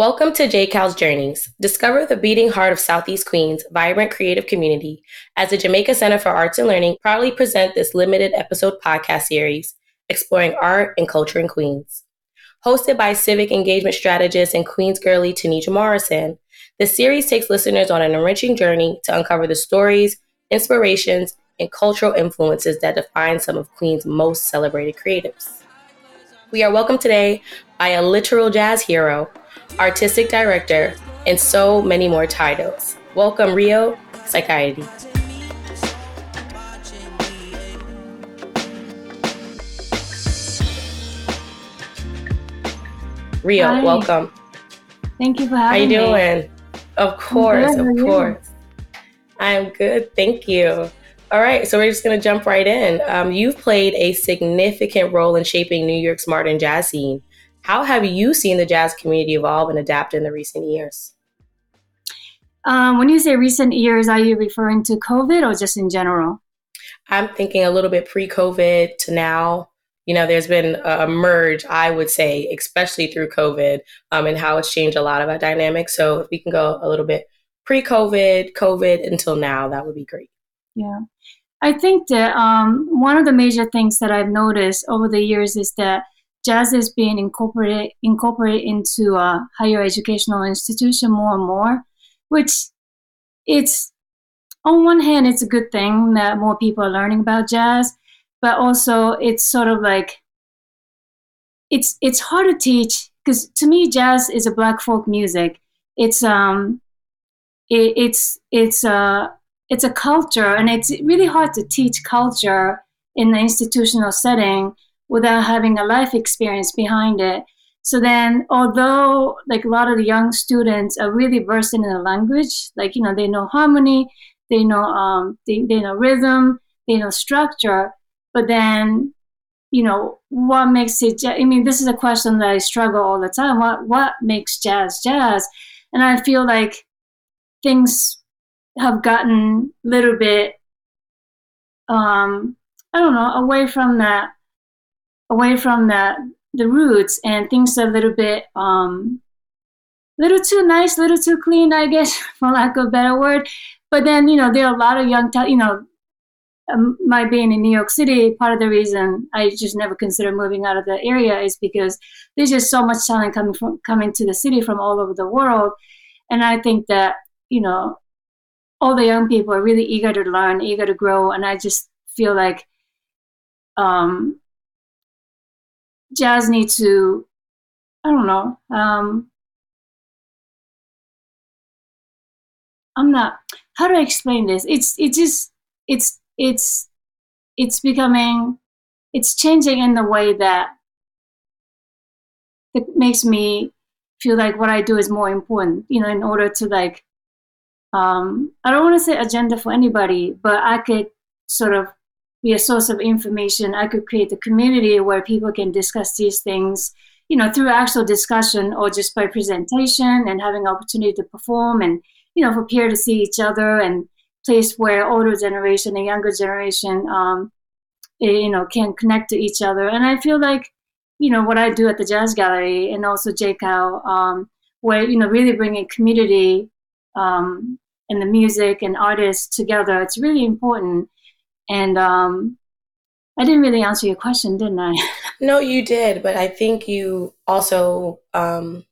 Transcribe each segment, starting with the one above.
Welcome to JCal's Journeys. Discover the beating heart of Southeast Queens' vibrant creative community as the Jamaica Center for Arts and Learning proudly present this limited episode podcast series exploring art and culture in Queens. Hosted by civic engagement strategist and Queens girlie Tanisha Morrison, the series takes listeners on an enriching journey to uncover the stories, inspirations, and cultural influences that define some of Queens' most celebrated creatives. We are welcomed today by a literal jazz hero artistic director, and so many more titles. Welcome, Rio Sakairi. Rio, Hi. welcome. Thank you for having me. How you doing? Me. Of course, of course. I'm good, thank you. All right, so we're just going to jump right in. Um, you've played a significant role in shaping New York's modern jazz scene. How have you seen the jazz community evolve and adapt in the recent years? Um, when you say recent years, are you referring to COVID or just in general? I'm thinking a little bit pre COVID to now. You know, there's been a merge, I would say, especially through COVID um, and how it's changed a lot of our dynamics. So if we can go a little bit pre COVID, COVID until now, that would be great. Yeah. I think that um, one of the major things that I've noticed over the years is that jazz is being incorporated incorporated into a higher educational institution more and more, which it's on one hand it's a good thing that more people are learning about jazz, but also it's sort of like it's it's hard to teach because to me jazz is a black folk music. It's um it, it's it's a it's a culture and it's really hard to teach culture in the institutional setting without having a life experience behind it. So then, although like a lot of the young students are really versed in the language, like you know they know harmony, they know um, they, they know rhythm, they know structure, but then you know what makes it i mean this is a question that i struggle all the time what what makes jazz jazz and i feel like things have gotten a little bit um i don't know away from that away from the the roots and things are a little bit um little too nice, little too clean, I guess, for lack of a better word. But then, you know, there are a lot of young, you know, um, my being in New York City, part of the reason I just never consider moving out of the area is because there's just so much talent coming from coming to the city from all over the world, and I think that you know, all the young people are really eager to learn, eager to grow, and I just feel like um, jazz needs to i don't know um i'm not how do i explain this? It's it just it's it's it's becoming it's changing in the way that it makes me feel like what i do is more important you know in order to like um i don't want to say agenda for anybody but i could sort of be a source of information. I could create a community where people can discuss these things, you know, through actual discussion or just by presentation and having opportunity to perform and, you know, for peer to see each other and place where older generation and younger generation, um, eh, you know, can connect to each other. And I feel like, you know, what I do at the Jazz Gallery and also JCal, um, where, you know, really bringing community um, and the music and artists together, it's really important and um, I didn't really answer your question, didn't I? no, you did, but I think you also um,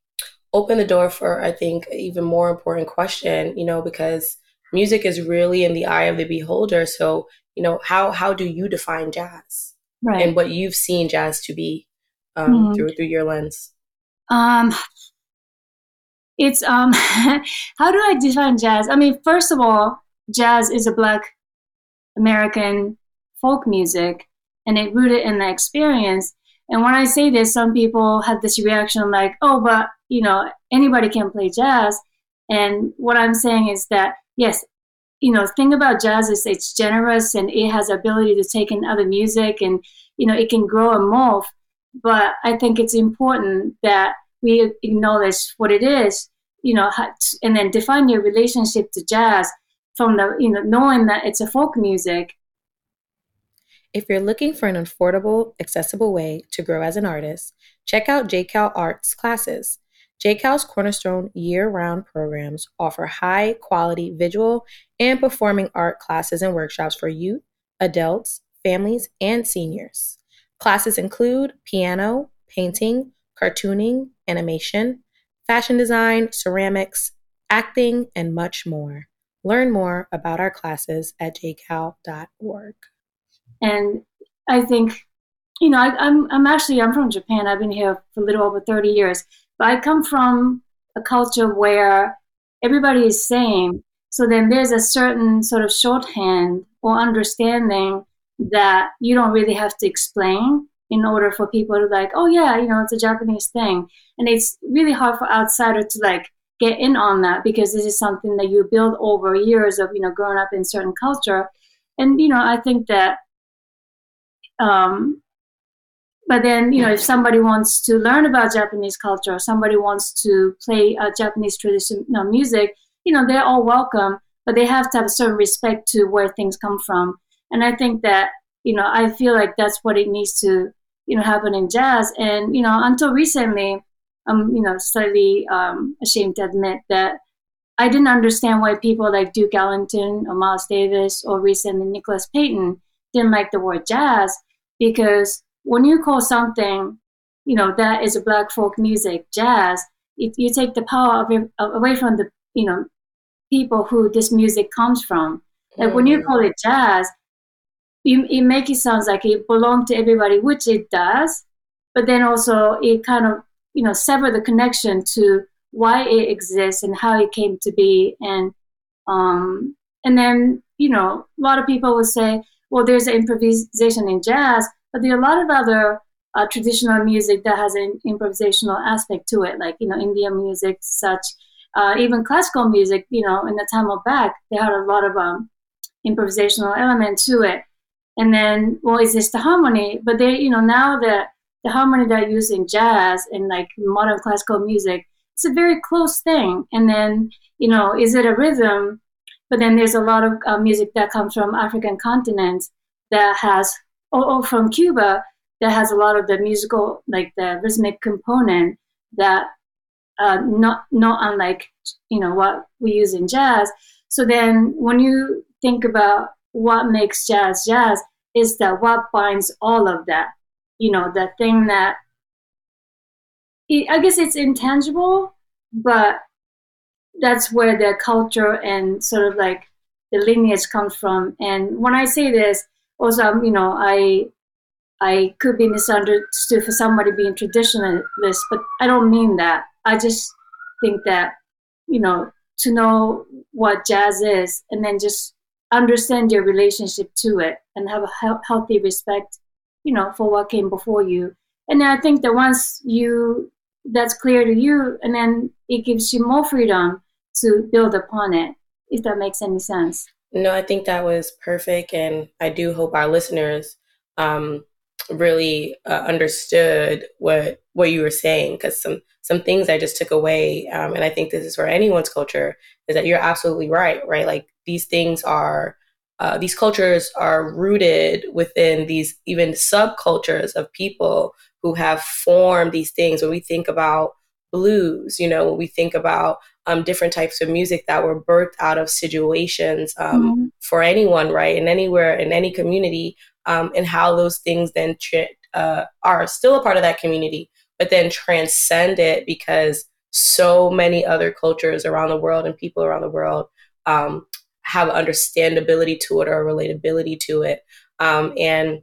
opened the door for, I think, even more important question. You know, because music is really in the eye of the beholder. So, you know, how how do you define jazz, right? And what you've seen jazz to be um, mm-hmm. through through your lens. Um, it's um, how do I define jazz? I mean, first of all, jazz is a black American folk music and it rooted in the experience. And when I say this, some people have this reaction like, oh, but you know, anybody can play jazz. And what I'm saying is that, yes, you know, thing about jazz is it's generous and it has ability to take in other music and, you know, it can grow and morph. But I think it's important that we acknowledge what it is, you know, and then define your relationship to jazz from the you know knowing that it's a folk music if you're looking for an affordable accessible way to grow as an artist check out jcal arts classes JCal's Cornerstone year round programs offer high quality visual and performing art classes and workshops for youth, adults, families, and seniors. Classes include piano, painting, cartooning, animation, fashion design, ceramics, acting, and much more. Learn more about our classes at jcal.org. And I think, you know, I, I'm, I'm actually, I'm from Japan. I've been here for a little over 30 years. But I come from a culture where everybody is same. So then there's a certain sort of shorthand or understanding that you don't really have to explain in order for people to like, oh yeah, you know, it's a Japanese thing. And it's really hard for outsider to like get in on that because this is something that you build over years of, you know, growing up in certain culture. And, you know, I think that um, but then you know if somebody wants to learn about japanese culture or somebody wants to play uh, japanese traditional music you know they're all welcome but they have to have a certain respect to where things come from. And i think that you know i feel like that's what it needs to you know happen in jazz. And you know until recently i'm you know slightly um, ashamed to admit that i didn't understand why people like duke ellington or miles davis or recently nicholas payton didn't like the word jazz because when you call something, you know, that is a black folk music, jazz, it, you take the power of it, away from the, you know, people who this music comes from. Like mm. when you mm. call it jazz, you, it make it sounds like it belongs to everybody, which it does, but then also it kind of, you know, sever the connection to why it exists and how it came to be. And, um, and then, you know, a lot of people will say, well, there's improvisation in jazz, but there are a lot of other uh, traditional music that has an improvisational aspect to it, like you know Indian music, such uh, even classical music. You know, in the time of Bach, they had a lot of um, improvisational element to it. And then, well, is this the harmony? But they, you know, now that the harmony that used in jazz and like modern classical music, it's a very close thing. And then, you know, is it a rhythm? But then there's a lot of uh, music that comes from African continent that has or, or from Cuba that has a lot of the musical, like the rhythmic component that uh, not not unlike you know what we use in jazz. So then, when you think about what makes jazz jazz, is that what binds all of that? You know, the thing that I guess it's intangible, but that's where the culture and sort of like the lineage comes from. And when I say this, also, um, you know, I I could be misunderstood for somebody being traditionalist, but I don't mean that. I just think that, you know, to know what jazz is and then just understand your relationship to it and have a he- healthy respect, you know, for what came before you. And then I think that once you that's clear to you, and then it gives you more freedom to build upon it, if that makes any sense. No, I think that was perfect. And I do hope our listeners um, really uh, understood what what you were saying because some some things I just took away, um, and I think this is for anyone's culture, is that you're absolutely right, right? Like these things are, uh, these cultures are rooted within these even subcultures of people who have formed these things. When we think about blues, you know, when we think about um, different types of music that were birthed out of situations um, mm-hmm. for anyone, right? And anywhere in any community, um, and how those things then tra- uh, are still a part of that community, but then transcend it because so many other cultures around the world and people around the world um, have understandability to it or relatability to it. Um, and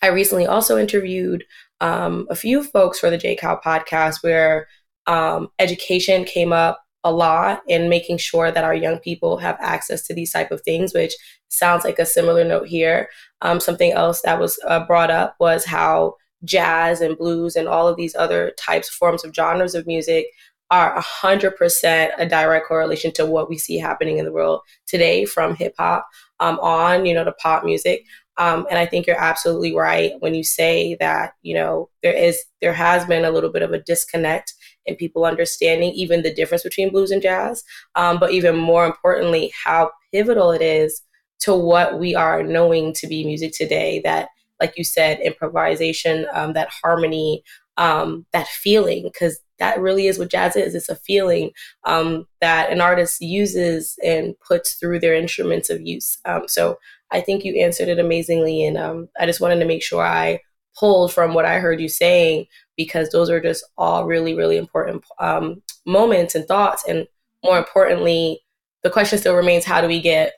I recently also interviewed um, a few folks for the JCal podcast where um, education came up a lot in making sure that our young people have access to these type of things which sounds like a similar note here um, something else that was uh, brought up was how jazz and blues and all of these other types forms of genres of music are 100% a direct correlation to what we see happening in the world today from hip hop um, on you know to pop music um, and I think you're absolutely right when you say that you know there is there has been a little bit of a disconnect in people understanding even the difference between blues and jazz, um, but even more importantly, how pivotal it is to what we are knowing to be music today. That, like you said, improvisation, um, that harmony, um, that feeling because that really is what jazz is. It's a feeling um, that an artist uses and puts through their instruments of use. Um, so I think you answered it amazingly, and um, I just wanted to make sure I pulled from what I heard you saying because those are just all really, really important um, moments and thoughts. And more importantly, the question still remains: How do we get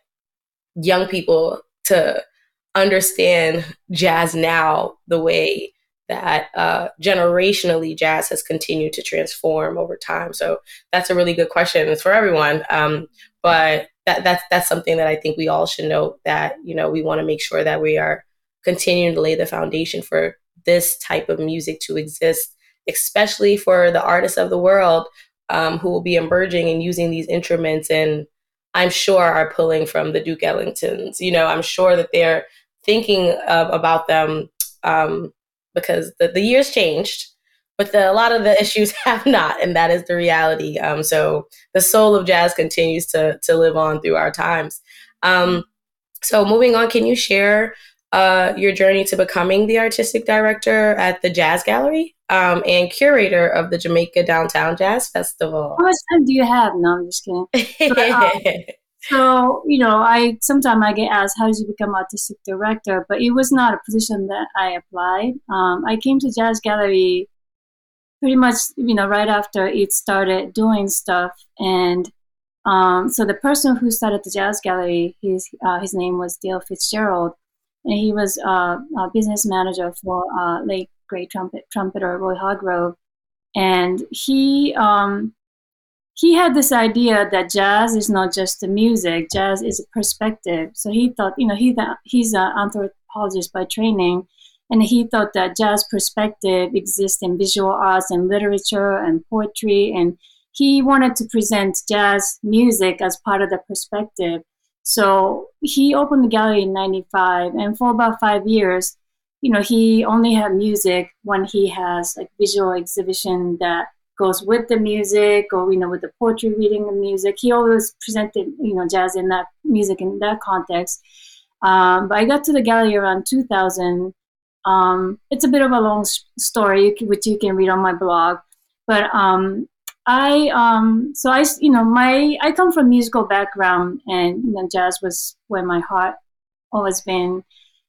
young people to understand jazz now the way that uh, generationally jazz has continued to transform over time? So that's a really good question. It's for everyone, um, but that that's that's something that I think we all should note that you know we want to make sure that we are continuing to lay the foundation for this type of music to exist, especially for the artists of the world um, who will be emerging and using these instruments and I'm sure are pulling from the Duke Ellingtons. You know, I'm sure that they're thinking of, about them um, because the, the years changed, but the, a lot of the issues have not, and that is the reality. Um, so the soul of jazz continues to to live on through our times. Um, so moving on, can you share uh, your journey to becoming the artistic director at the Jazz Gallery um, and curator of the Jamaica Downtown Jazz Festival. How much time do you have? No, I'm just kidding. But, um, so you know, I sometimes I get asked, "How did you become artistic director?" But it was not a position that I applied. Um, I came to Jazz Gallery pretty much, you know, right after it started doing stuff, and um, so the person who started the Jazz Gallery, his uh, his name was Dale Fitzgerald and he was uh, a business manager for uh, late great trumpet trumpeter Roy Hargrove, and he um, he had this idea that jazz is not just the music, jazz is a perspective. So he thought, you know, he he's an anthropologist by training, and he thought that jazz perspective exists in visual arts and literature and poetry, and he wanted to present jazz music as part of the perspective. So he opened the gallery in 95 and for about five years, you know, he only had music when he has like visual exhibition that goes with the music or, you know, with the poetry reading the music. He always presented, you know, jazz in that music in that context. Um, but I got to the gallery around 2000. Um, it's a bit of a long story, which you can read on my blog. But um, I um so I you know my I come from musical background and you know, jazz was where my heart always been.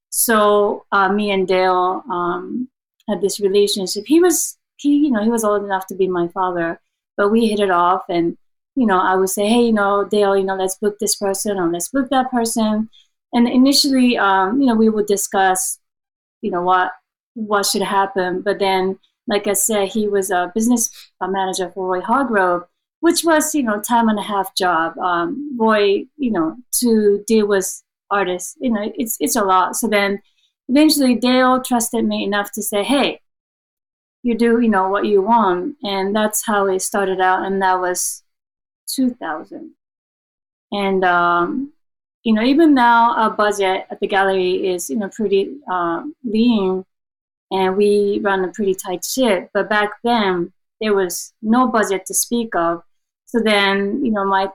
So uh, me and Dale um, had this relationship. He was he you know he was old enough to be my father, but we hit it off and you know I would say hey you know Dale you know let's book this person or let's book that person, and initially um, you know we would discuss you know what what should happen, but then like I said, he was a business manager for Roy Hargrove, which was, you know, time and a half job. Um, Roy, you know, to deal with artists, you know, it's it's a lot. So then eventually Dale trusted me enough to say, hey, you do, you know, what you want. And that's how it started out. And that was 2000. And, um, you know, even now our budget at the gallery is, you know, pretty uh, lean and we run a pretty tight ship. But back then, there was no budget to speak of. So then, you know, my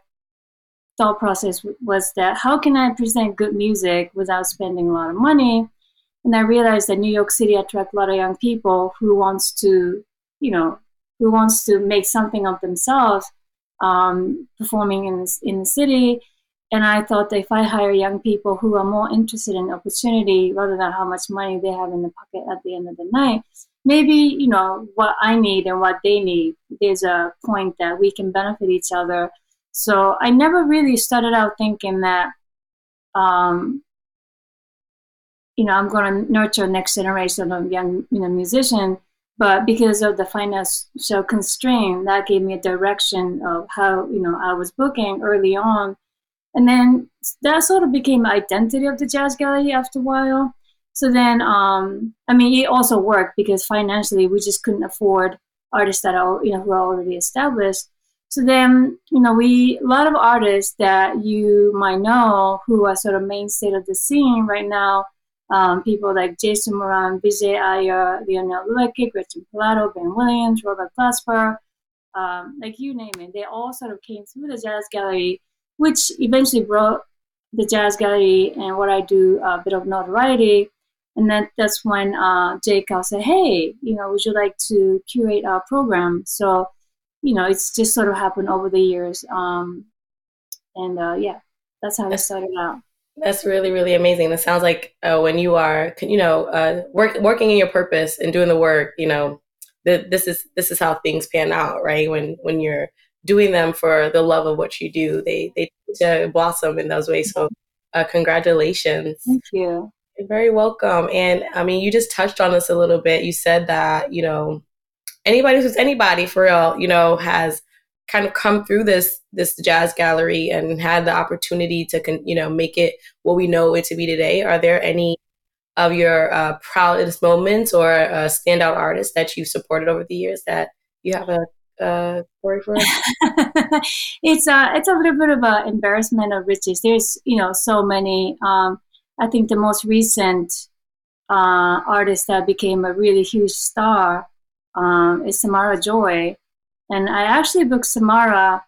thought process was that how can I present good music without spending a lot of money? And I realized that New York City attracts a lot of young people who wants to, you know, who wants to make something of themselves um, performing in, in the city and I thought that if I hire young people who are more interested in opportunity rather than how much money they have in the pocket at the end of the night, maybe, you know, what I need and what they need, there's a point that we can benefit each other. So I never really started out thinking that, um, you know, I'm going to nurture next generation of young, you know, musician. But because of the financial constraint, that gave me a direction of how, you know, I was booking early on and then that sort of became identity of the jazz gallery after a while. So then, um, I mean, it also worked because financially we just couldn't afford artists that are, you know, who are already established. So then, you know, we a lot of artists that you might know who are sort of mainstay of the scene right now. Um, people like Jason Moran, Vijay Iyer, Lionel Loueke, Gretchen Parlato, Ben Williams, Robert Glasper, um, like you name it. They all sort of came through the jazz gallery which eventually brought the jazz gallery and what I do a bit of notoriety. And then that's when uh, Jay said, "Hey, you know, would you like to curate our program?" So, you know, it's just sort of happened over the years, um, and uh, yeah, that's how it started out. That's really, really amazing. It sounds like uh, when you are, you know, uh, work, working in your purpose and doing the work, you know, the, this is this is how things pan out, right? When when you're doing them for the love of what you do, they they to blossom in those ways. So, uh, congratulations. Thank you. You're very welcome. And I mean, you just touched on this a little bit. You said that you know anybody who's anybody for real, you know, has kind of come through this this jazz gallery and had the opportunity to con- you know make it what we know it to be today are there any of your uh, proudest moments or uh, standout artists that you've supported over the years that you have a uh, story for it's a it's a little bit of an embarrassment of riches. There's you know so many. Um, I think the most recent uh, artist that became a really huge star um, is Samara Joy, and I actually booked Samara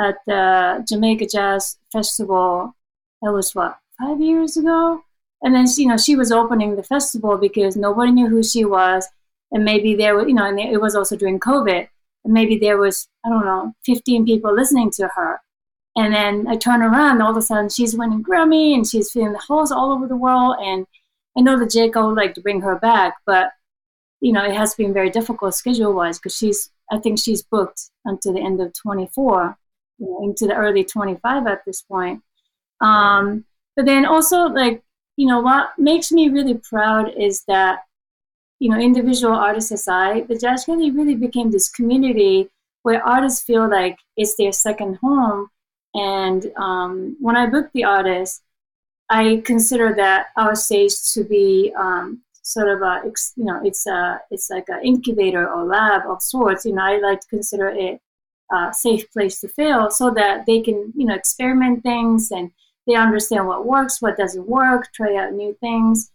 at the Jamaica Jazz Festival. That was what five years ago. And then you know she was opening the festival because nobody knew who she was, and maybe there was you know, and it was also during COVID, and maybe there was I don't know, 15 people listening to her. And then I turn around, all of a sudden she's winning Grammy and she's filling the halls all over the world. And I know that Jake would like to bring her back, but you know, it has been very difficult schedule wise because she's I think she's booked until the end of 24, you know, into the early 25 at this point. Um, but then also, like, you know, what makes me really proud is that, you know, individual artists aside, the Jazz Gallery really became this community where artists feel like it's their second home. And um, when I book the artist, I consider that our stage to be um, sort of a you know it's a it's like an incubator or lab of sorts you know i like to consider it a safe place to fail so that they can you know experiment things and they understand what works what doesn't work try out new things.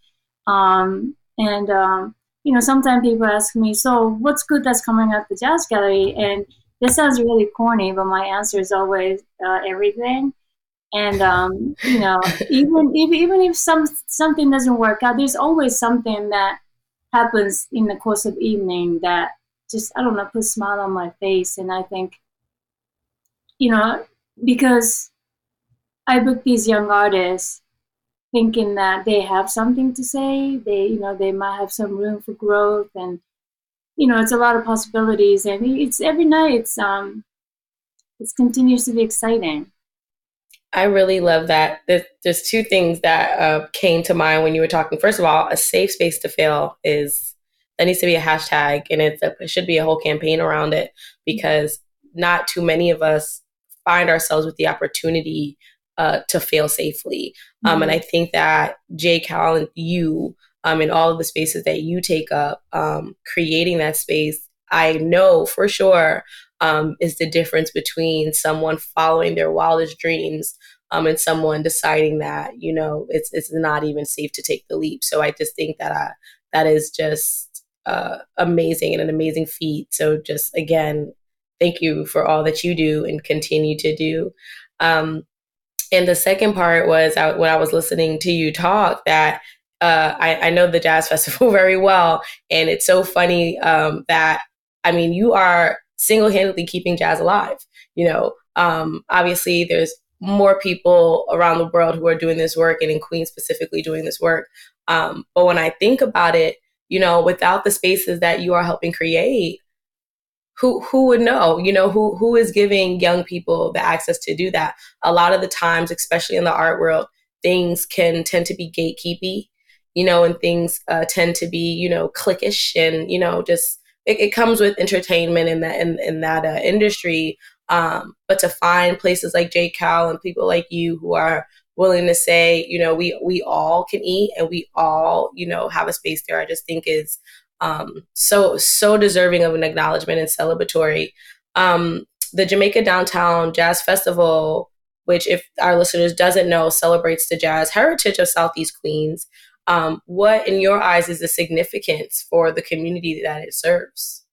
Um, and um, you know sometimes people ask me so what's good that's coming out the jazz gallery? And this sounds really corny but my answer is always uh, everything and um, you know even if, even if some something doesn't work out there's always something that happens in the course of evening that just i don't know puts a smile on my face. And i think you know because i book these young artists thinking that they have something to say they you know they might have some room for growth and you know it's a lot of possibilities. And it's every night it's um it continues to be exciting I really love that. There's, there's two things that uh, came to mind when you were talking. First of all, a safe space to fail is that needs to be a hashtag, and it's a, it should be a whole campaign around it because not too many of us find ourselves with the opportunity uh, to fail safely. Um, mm-hmm. and I think that JCal and you, um, in all of the spaces that you take up, um, creating that space, I know for sure um, is the difference between someone following their wildest dreams um, and someone deciding that you know it's it's not even safe to take the leap. So I just think that I, that is just uh, amazing and an amazing feat. So just again, thank you for all that you do and continue to do. Um, and the second part was I, when I was listening to you talk that uh, I, I, know the jazz festival very well, and it's so funny um, that I mean you are single-handedly keeping jazz alive. You know, um, obviously there's more people around the world who are doing this work and in Queens specifically doing this work. Um, but when I think about it, you know, without the spaces that you are helping create, who who would know? You know, who who is giving young people the access to do that? A lot of the times, especially in the art world, things can tend to be gatekeepy, you know, and things uh, tend to be, you know, cliquish and you know, just it, it comes with entertainment in that in, in that uh, industry. Um, but to find places like JCal and people like you who are willing to say, you know, we we all can eat and we all, you know, have a space there, I just think is um, so so deserving of an acknowledgement and celebratory. Um, the Jamaica Downtown Jazz Festival, which if our listeners doesn't know, celebrates the jazz heritage of Southeast Queens. Um, what, in your eyes, is the significance for the community that it serves?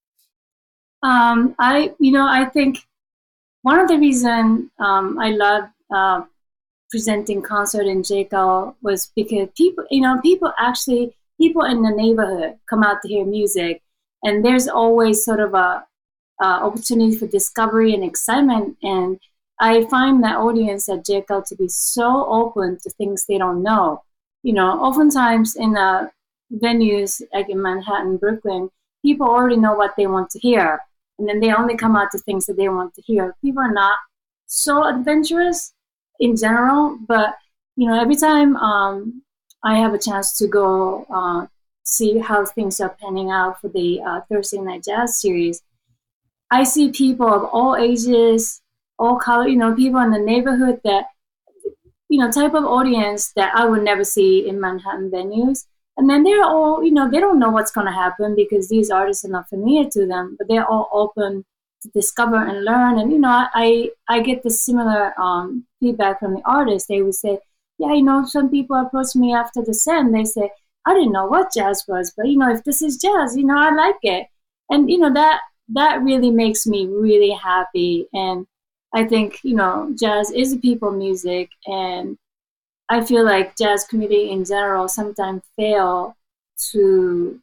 Um, I, you know, I think one of the reason um, I love uh, presenting concert in JCAL was because people, you know, people actually people in the neighborhood come out to hear music, and there's always sort of a, opportunity for discovery and excitement. And I find that audience at JCAL to be so open to things they don't know. You know, oftentimes in the venues like in Manhattan, Brooklyn, people already know what they want to hear, and then they only come out to things that they want to hear. People are not so adventurous in general, but you know, every time um, I have a chance to go uh, see how things are panning out for the uh, Thursday Night Jazz series, I see people of all ages, all color, you know, people in the neighborhood that, you know, type of audience that I would never see in Manhattan venues. And then they're all, you know, they don't know what's going to happen because these artists are not familiar to them, but they're all open to discover and learn. And, you know, I, I get the similar um, feedback from the artists. They would say, yeah, you know, some people approach me after the set they say, I didn't know what jazz was, but you know, if this is jazz, you know, I like it. And you know, that that really makes me really happy. And I think, you know, jazz is a people music and I feel like jazz community in general sometimes fail to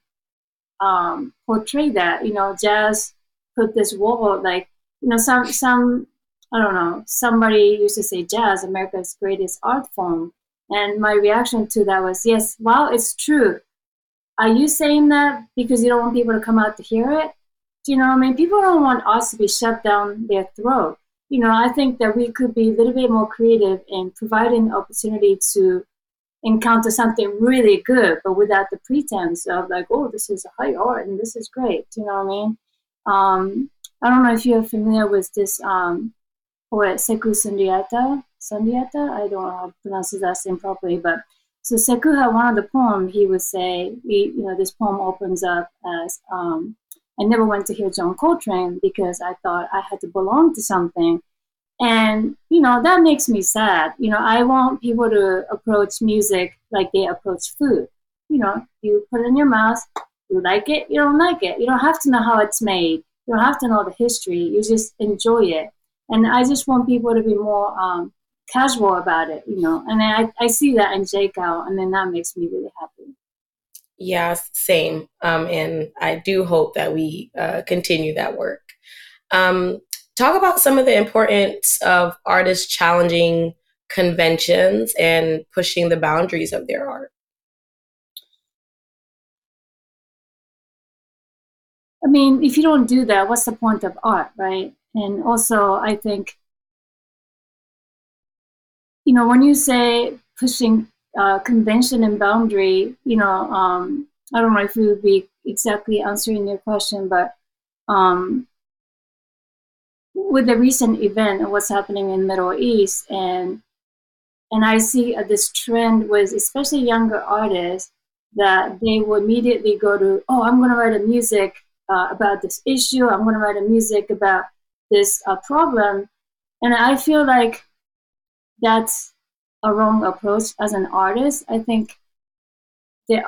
um, portray that. You know, jazz put this wall like, you know, some some I don't know, somebody used to say jazz, America's greatest art form. And my reaction to that was, yes, well, it's true. Are you saying that because you don't want people to come out to hear it? Do you know what I mean? People don't want us to be shut down their throat. You know, I think that we could be a little bit more creative in providing opportunity to encounter something really good, but without the pretense of like, oh, this is high art and this is great. You know what I mean? Um, I don't know if you're familiar with this um, poet Sekou Sundiata. Sundiata, I don't know how to pronounce last name properly, but so Sekou had one of the poem. He would say, we, you know, this poem opens up as, um, I never went to hear John Coltrane because I thought I had to belong to something. And, you know, that makes me sad. You know, I want people to approach music like they approach food. You know, you put it in your mouth, you like it, you don't like it. You don't have to know how it's made. You don't have to know the history. You just enjoy it and I just want people to be more um, casual about it, you know. And I, I see that in JCAL, and then that makes me really happy. Yeah, same. Um, and I do hope that we uh, continue that work. Um, talk about some of the importance of artists challenging conventions and pushing the boundaries of their art. I mean, if you don't do that, what's the point of art, right? And also, I think, you know, when you say pushing uh, convention and boundary, you know, um, I don't know if we would be exactly answering your question, but um, with the recent event and what's happening in Middle East, and and I see uh, this trend with especially younger artists that they will immediately go to, oh, I'm going to write a music uh, about this issue. I'm going to write a music about this uh, problem. And I feel like that's a wrong approach as an artist. I think that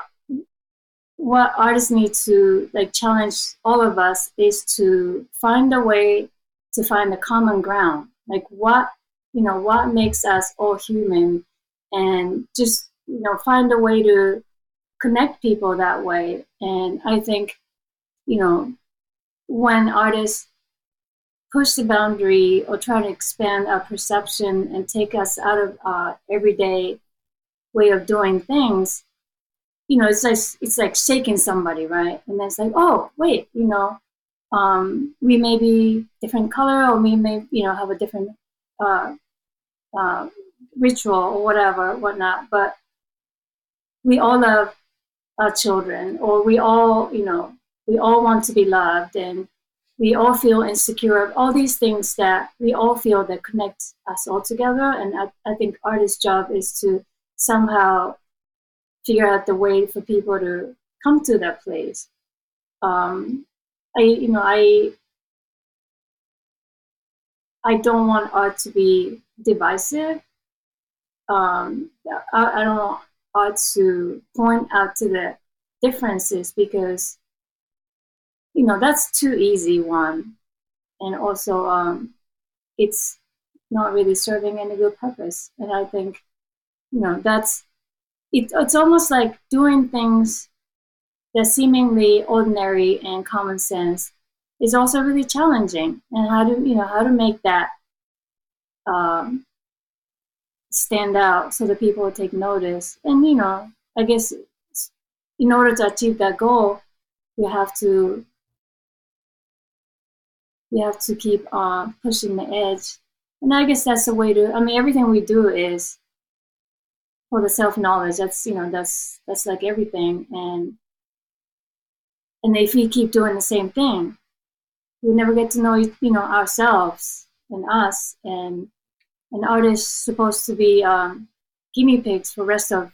what artists need to like challenge all of us is to find a way to find the common ground. Like what you know, what makes us all human, and just you know, find a way to connect people that way. And I think, you know, when artists push the boundary or try to expand our perception and take us out of our everyday way of doing things, you know, it's like it's like shaking somebody, right? And then it's like, oh, wait, you know, um, we may be different color, or we may, you know, have a different uh, uh, ritual or whatever, whatnot. But we all love our children, or we all, you know, we all want to be loved, and we all feel insecure, all these things that we all feel that connect us all together. And I, I think artist's job is to somehow figure out the way for people to come to that place. Um, I, you know, I, I don't want art to be divisive. Um, I, I don't want art to point out to the differences because you know that's too easy one and also um, it's not really serving any good purpose and i think you know that's it, it's almost like doing things that seemingly ordinary and common sense is also really challenging. And how to you know how to make that um, stand out so that people take notice. And you know, I guess in order to achieve that goal, you have to you have to keep uh, pushing the edge. And I guess that's the way to. I mean, everything we do is for the self knowledge. That's you know that's that's like everything. And and if we keep doing the same thing, we never get to know you know ourselves and us. And an artist supposed to be um, guinea pigs for rest of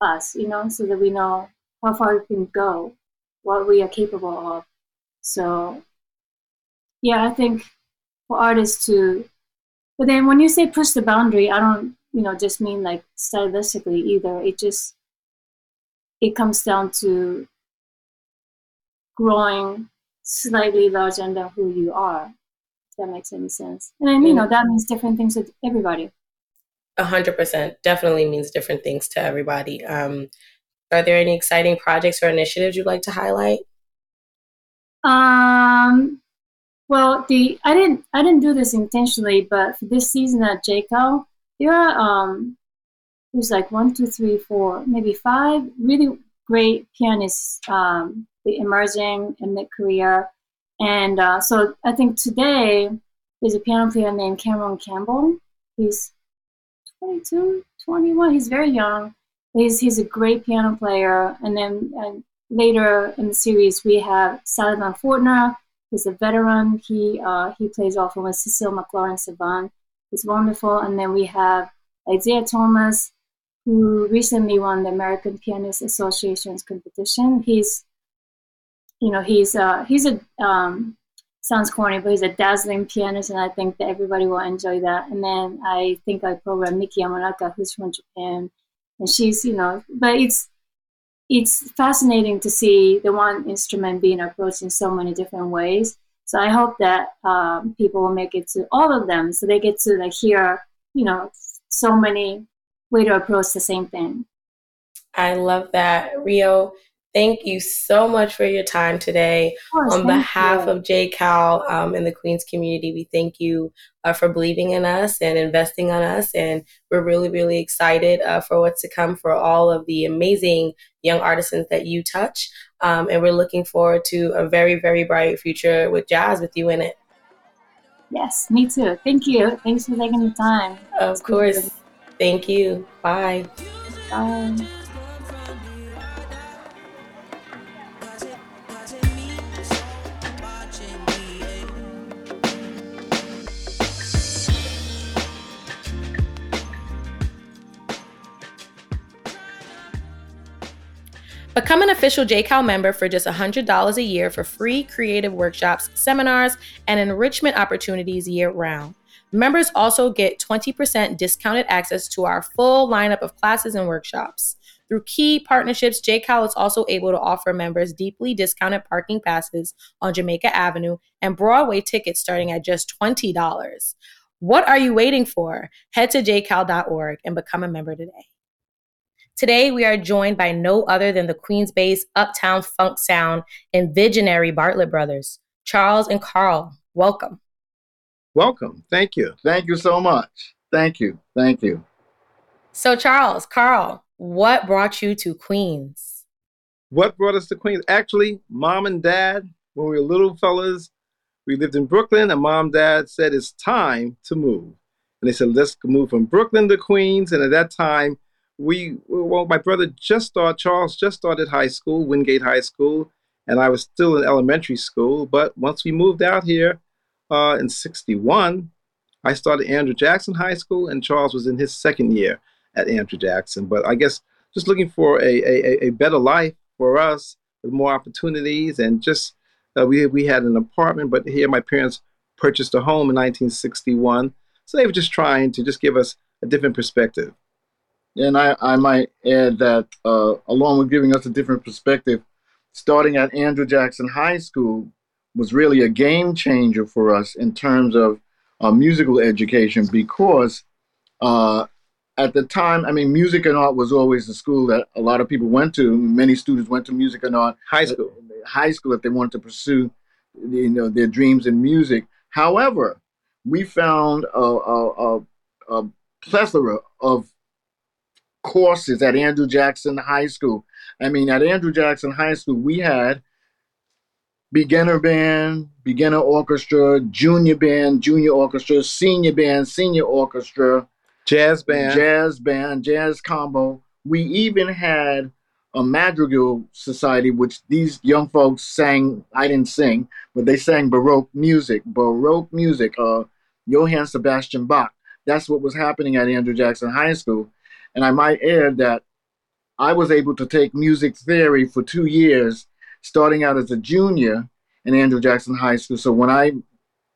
us, you know, so that we know how far we can go, what we are capable of. So yeah, I think for artists to, but then when you say push the boundary, I don't, you know, just mean like stylistically either. It just, it comes down to growing slightly larger than who you are. If that makes any sense. And then, you know, that means different things to everybody. A hundred percent definitely means different things to everybody. Um, are there any exciting projects or initiatives you'd like to highlight? Um, well, the I didn't I didn't do this intentionally, but for this season at JCal, there are um, there's like one, two, three, four, maybe five really great pianists, um, emerging in mid career, and uh, so I think today there's a piano player named Cameron Campbell. He's 22, 21. He's very young. He's he's a great piano player, and then and later in the series we have Sullivan Fortner He's a veteran. He uh, he plays often with Cecile McLorin Salvant. He's wonderful. And then we have Isaiah Thompson, who recently won the American Pianist Association's competition. He's, you know, he's uh, he's a um, sounds corny, but he's a dazzling pianist, and I think that everybody will enjoy that. And then I think I programmed Miki Yamanaka, who's from Japan, and she's, you know, but it's it's fascinating to see the one instrument being approached in so many different ways. So I hope that um, people will make it to all of them, so they get to like hear, you know, so many way to approach the same thing. I love that, Rio. Thank you so much for your time today. Course, On behalf you. of JCal um, and the Queens community, we thank you uh, for believing in us and investing on us. And we're really, really excited uh, for what's to come for all of the amazing young artisans that you touch. Um, and we're looking forward to a very, very bright future with jazz with you in it. Yes, me too. Thank you. Thanks for taking the time. Of course. Thank you. Bye. Bye. Become an official JCal member for just $100 a year for free creative workshops, seminars, and enrichment opportunities year round. Members also get 20% discounted access to our full lineup of classes and workshops. Through key partnerships, JCal is also able to offer members deeply discounted parking passes on Jamaica Avenue and Broadway tickets starting at just $20. What are you waiting for? Head to jcal.org and become a member today. Today, we are joined by no other than the Queens based Uptown Funk Sound and visionary Bartlett Brothers, Charles and Carl. Welcome. Welcome. Thank you. Thank you so much. Thank you. Thank you. So, Charles, Carl, what brought you to Queens? What brought us to Queens? Actually, mom and dad, when we were little fellas, we lived in Brooklyn, and mom and dad said it's time to move. And they said, let's move from Brooklyn to Queens. And at that time, we well my brother just started charles just started high school wingate high school and i was still in elementary school but once we moved out here uh, in 61 i started andrew jackson high school and charles was in his second year at andrew jackson. But i guess just looking for a, a, a better life for us with more opportunities and just uh, we, we had an apartment but here my parents purchased a home in 1961 so they were just trying to just give us a different perspective and I, I might add that uh, along with giving us a different perspective, starting at Andrew Jackson High School was really a game changer for us in terms of uh, musical education because uh, at the time, I mean, music and art was always the school that a lot of people went to. Many students went to music and art high school, high school if they wanted to pursue, you know, their dreams in music. However, we found a, a, a, a plethora of courses at Andrew Jackson High School. I mean, at Andrew Jackson High School, we had beginner band, beginner orchestra, junior band, junior orchestra, senior band, senior orchestra, jazz band, jazz band, jazz combo. We even had a madrigal society, which these young folks sang. I didn't sing, but they sang Baroque music. Baroque music. Uh, Johann Sebastian Bach. That's what was happening at Andrew Jackson High School. And I might add that I was able to take music theory for two years, starting out as a junior in Andrew Jackson High School. So when I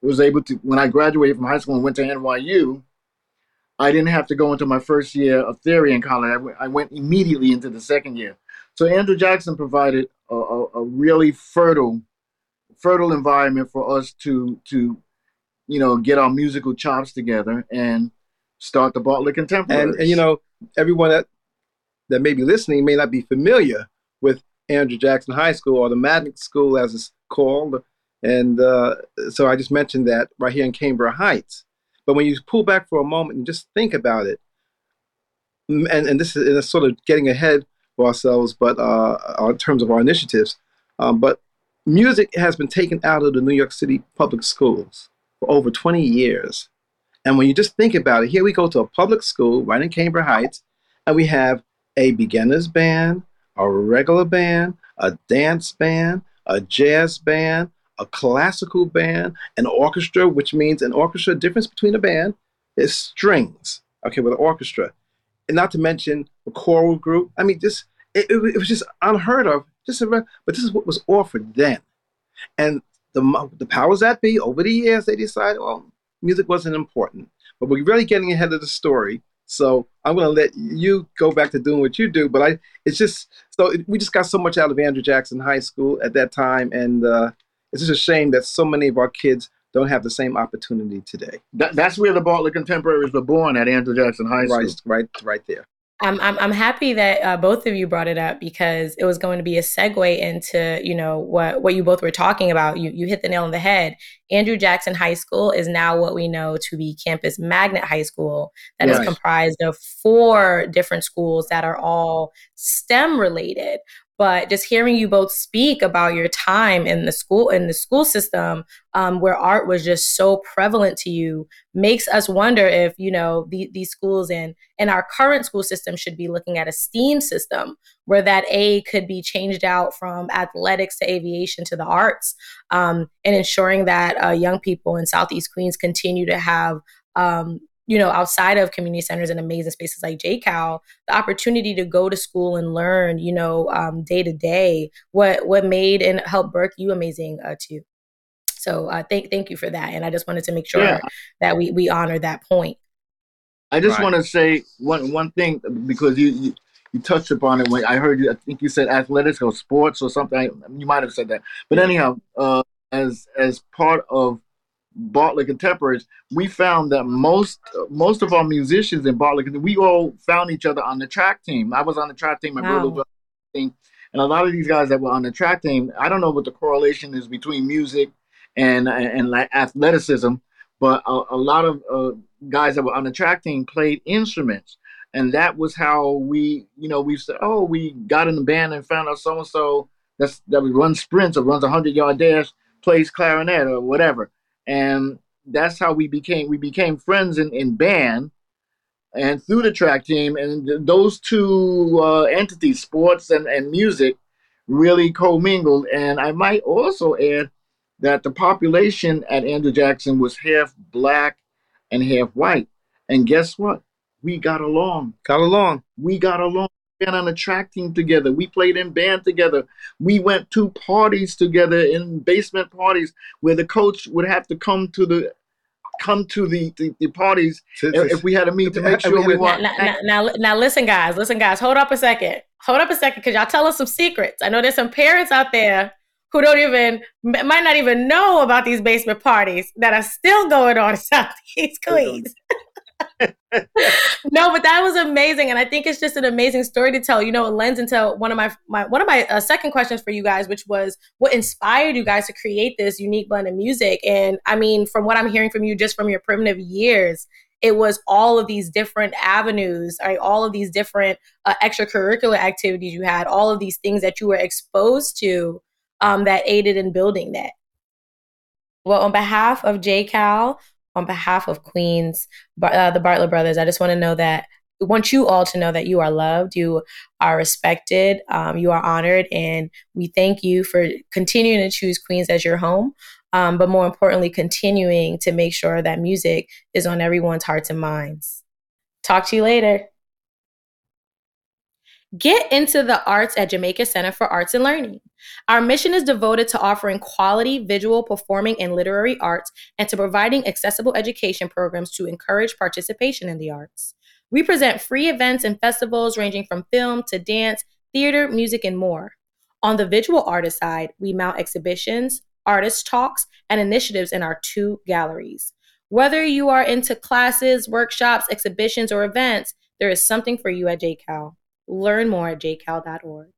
was able to, when I graduated from high school and went to NYU, I didn't have to go into my first year of theory in college. I, w- I went immediately into the second year. So Andrew Jackson provided a, a, a really fertile, fertile environment for us to to, you know, get our musical chops together and start the Bartlett Contemporaries. And, and you know, everyone that that may be listening may not be familiar with Andrew Jackson High School or the Magnet School as it's called. And uh, so I just mentioned that right here in Cambria Heights. But when you pull back for a moment and just think about it, and, and this is, and sort of getting ahead of ourselves, but uh, in terms of our initiatives, um, but music has been taken out of the New York City public schools for over 20 years. And when you just think about it, here we go to a public school right in Cambria Heights, and we have a beginner's band, a regular band, a dance band, a jazz band, a classical band, an orchestra, which means an orchestra, difference between a band is strings, okay, with an orchestra. And not to mention a choral group. I mean, just it, it, it was just unheard of. Just a, but this is what was offered then. And the, the powers that be, over the years, they decided, well, music wasn't important. But we're really getting ahead of the story. So I'm going to let you go back to doing what you do. But I, it's just so it, we just got so much out of Andrew Jackson High School at that time, and uh, it's just a shame that so many of our kids don't have the same opportunity today. That, that's where the Bartlett Contemporaries were born at Andrew Jackson High School. Right, right, right there. I'm, I'm, I'm happy that uh, both of you brought it up because it was going to be a segue into you know what what you both were talking about. You you hit the nail on the head. Andrew Jackson High School is now what we know to be Campus Magnet High School, that is comprised of four different schools that are all STEM related but just hearing you both speak about your time in the school in the school system um, where art was just so prevalent to you makes us wonder if you know the, these schools in in our current school system should be looking at a STEAM system where that A could be changed out from athletics to aviation to the arts um, and ensuring that uh, young people in Southeast Queens continue to have um, you know, outside of community centers and amazing spaces like JCal, the opportunity to go to school and learn, you know, um, day to day, what what made and helped Burke you amazing uh, too. So uh, thank thank you for that, and I just wanted to make sure yeah. that we we honor that point. I just right. want to say one one thing because you, you you touched upon it when I heard you. I think you said athletics or sports or something. You might have said that, but yeah. anyhow, uh, as as part of Bartlett Contemporaries, we found that most most of our musicians in Bartlett, we all found each other on the track team. I was on the track team, my wow. brother was team, and a lot of these guys that were on the track team, I don't know what the correlation is between music and and, and like athleticism, but a, a lot of uh, guys that were on the track team played instruments, and that was how we, you know, we said, oh, we got in the band and found out so and so that's that runs sprints or runs a hundred yard dash, plays clarinet or whatever and that's how we became we became friends in, in band and through the track team. And those two uh, entities sports and, and music really commingled. And i might also add that the population at andrew jackson was half black and half white. And guess what? We got along. Got along. We got along been on a track team together. We played in band together. We went to parties together in basement parties where the coach would have to come to the come to the, the, the parties if we had a meet to make sure we want. Now, now, now, now, listen, guys, listen, guys, hold up a second. Hold up a second, because y'all tell us some secrets. I know there's some parents out there who don't even might not even know about these basement parties that are still going on in Southeast Queens. no, but that was amazing, and I think it's just an amazing story to tell. You know, it lends into one of my my one of my uh, second questions for you guys, which was what inspired you guys to create this unique blend of music. And I mean, from what I'm hearing from you, just from your primitive years, it was all of these different avenues, right? All of these different uh, extracurricular activities you had, all of these things that you were exposed to um, that aided in building that. Well, on behalf of JCal, on behalf of Queens, uh, the Bartlett brothers, I just want to know that want you all to know that you are loved, you are respected, um, you are honored, and we thank you for continuing to choose Queens as your home. Um, but more importantly, continuing to make sure that music is on everyone's hearts and minds. Talk to you later. Get into the arts at Jamaica Center for Arts and Learning. Our mission is devoted to offering quality visual, performing, and literary arts and to providing accessible education programs to encourage participation in the arts. We present free events and festivals ranging from film to dance, theater, music, and more. On the visual artist side, we mount exhibitions, artist talks, and initiatives in our two galleries. Whether you are into classes, workshops, exhibitions, or events, there is something for you at JCal. Learn more at jcal.org.